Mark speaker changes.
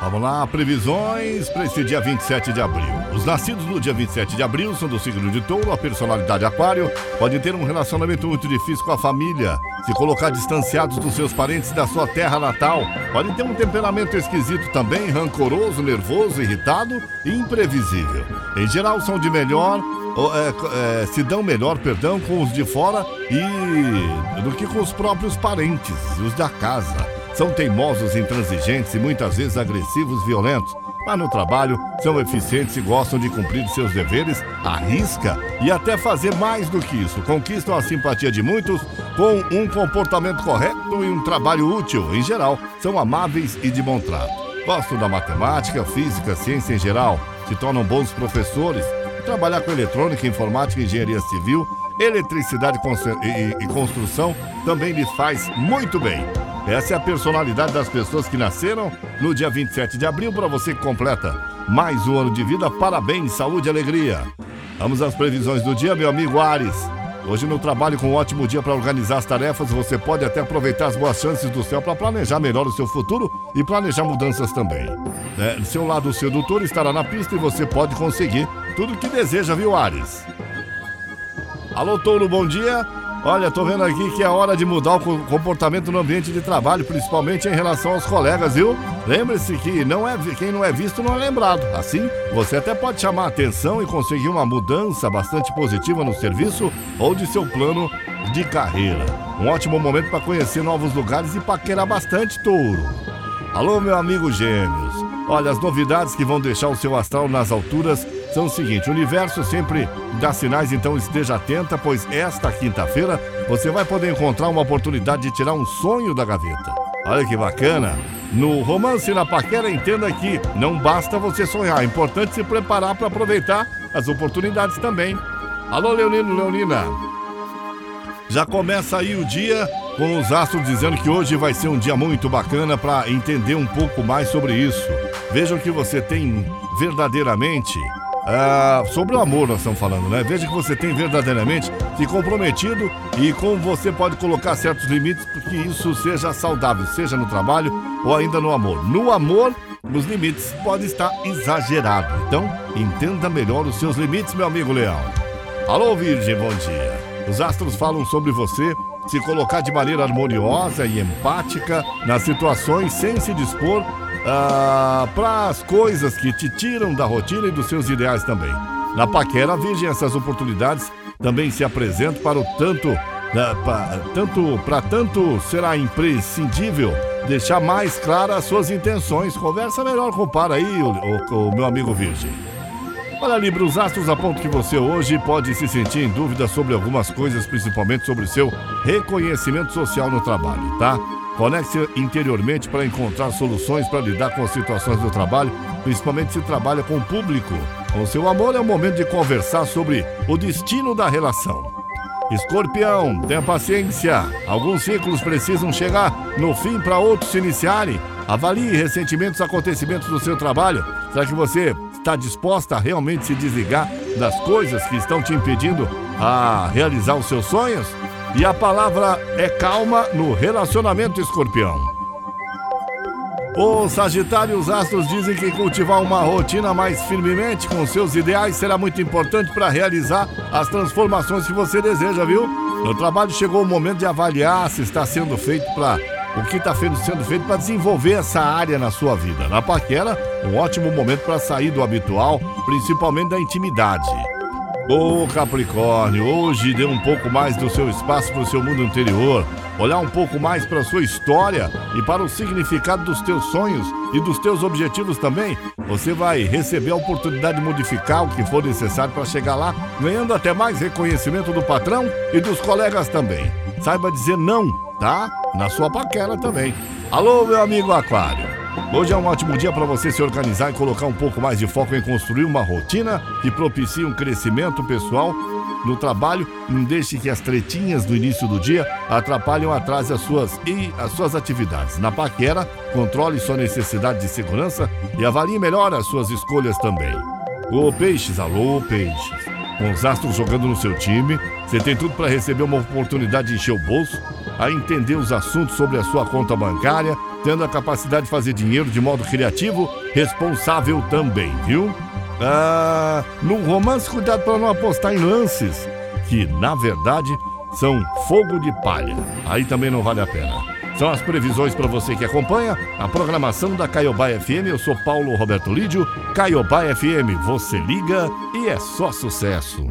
Speaker 1: Vamos lá, previsões para esse dia 27 de abril. Os nascidos no dia 27 de abril são do signo de touro, a personalidade aquário, podem ter um relacionamento muito difícil com a família, se colocar distanciados dos seus parentes da sua terra natal. Podem ter um temperamento esquisito também, rancoroso, nervoso, irritado e imprevisível. Em geral, são de melhor é, é, se dão melhor, perdão, com os de fora e do que com os próprios parentes, os da casa. São teimosos, intransigentes e muitas vezes agressivos, violentos. Mas no trabalho são eficientes e gostam de cumprir seus deveres à risca e até fazer mais do que isso. Conquistam a simpatia de muitos com um comportamento correto e um trabalho útil. Em geral, são amáveis e de bom trato. Gostam da matemática, física, ciência em geral. Se tornam bons professores. Trabalhar com eletrônica, informática, engenharia civil, eletricidade e construção também lhe faz muito bem. Essa é a personalidade das pessoas que nasceram no dia 27 de abril. Para você que completa mais um ano de vida, parabéns, saúde e alegria. Vamos às previsões do dia, meu amigo Ares. Hoje no trabalho com um ótimo dia para organizar as tarefas, você pode até aproveitar as boas chances do céu para planejar melhor o seu futuro e planejar mudanças também. É, seu lado sedutor estará na pista e você pode conseguir tudo o que deseja, viu, Ares? Alô, Touro, bom dia. Olha, tô vendo aqui que é hora de mudar o comportamento no ambiente de trabalho, principalmente em relação aos colegas, viu? Lembre-se que não é, quem não é visto não é lembrado. Assim, você até pode chamar a atenção e conseguir uma mudança bastante positiva no serviço ou de seu plano de carreira. Um ótimo momento para conhecer novos lugares e paquerar bastante, touro. Alô, meu amigo Gêmeos. Olha, as novidades que vão deixar o seu astral nas alturas são o seguinte: o universo sempre dá sinais, então esteja atenta, pois esta quinta-feira você vai poder encontrar uma oportunidade de tirar um sonho da gaveta. Olha que bacana! No romance na paquera, entenda que não basta você sonhar, é importante se preparar para aproveitar as oportunidades também. Alô, Leonino, Leonina! Já começa aí o dia com os astros dizendo que hoje vai ser um dia muito bacana para entender um pouco mais sobre isso. Vejam que você tem verdadeiramente ah, sobre o amor nós estamos falando, né? Veja que você tem verdadeiramente se comprometido e como você pode colocar certos limites para que isso seja saudável, seja no trabalho ou ainda no amor. No amor, os limites podem estar exagerados. Então, entenda melhor os seus limites, meu amigo Leão. Alô, Virgem, bom dia. Os astros falam sobre você se colocar de maneira harmoniosa e empática nas situações sem se dispor ah, para as coisas que te tiram da rotina e dos seus ideais também. Na paquera, virgem, essas oportunidades também se apresentam para o tanto, né, pra, tanto para tanto será imprescindível deixar mais claras as suas intenções. Conversa melhor com o par aí, o, o, o meu amigo virgem. Olha, Libra, os astros apontam que você hoje pode se sentir em dúvida sobre algumas coisas, principalmente sobre seu reconhecimento social no trabalho, tá? Conecte-se interiormente para encontrar soluções para lidar com as situações do trabalho, principalmente se trabalha com o público. Com seu amor é o momento de conversar sobre o destino da relação. Escorpião, tenha paciência. Alguns ciclos precisam chegar no fim para outros se iniciarem. Avalie recentemente os acontecimentos do seu trabalho. Será que você está disposta a realmente se desligar das coisas que estão te impedindo a realizar os seus sonhos? E a palavra é calma no relacionamento escorpião. Os Sagitários Astros dizem que cultivar uma rotina mais firmemente com seus ideais será muito importante para realizar as transformações que você deseja, viu? No trabalho chegou o momento de avaliar se está sendo feito para o que está sendo feito para desenvolver essa área na sua vida. Na paquera, um ótimo momento para sair do habitual, principalmente da intimidade. Ô Capricórnio, hoje dê um pouco mais do seu espaço para o seu mundo interior, olhar um pouco mais para a sua história e para o significado dos teus sonhos e dos teus objetivos também. Você vai receber a oportunidade de modificar o que for necessário para chegar lá, ganhando até mais reconhecimento do patrão e dos colegas também. Saiba dizer não, tá? Na sua paquera também. Alô, meu amigo Aquário. Hoje é um ótimo dia para você se organizar e colocar um pouco mais de foco em construir uma rotina que propicie um crescimento pessoal no trabalho. Não deixe que as tretinhas do início do dia atrapalhem ou atrasem as suas, e as suas atividades. Na paquera, controle sua necessidade de segurança e avalie melhor as suas escolhas também. Ô Peixes, alô Peixes. Com os astros jogando no seu time, você tem tudo para receber uma oportunidade de encher o bolso a entender os assuntos sobre a sua conta bancária, tendo a capacidade de fazer dinheiro de modo criativo, responsável também, viu? Ah, no romance, cuidado para não apostar em lances, que na verdade são fogo de palha. Aí também não vale a pena. São as previsões para você que acompanha a programação da Caiobá FM. Eu sou Paulo Roberto Lídio. Caiobá FM, você liga e é só sucesso.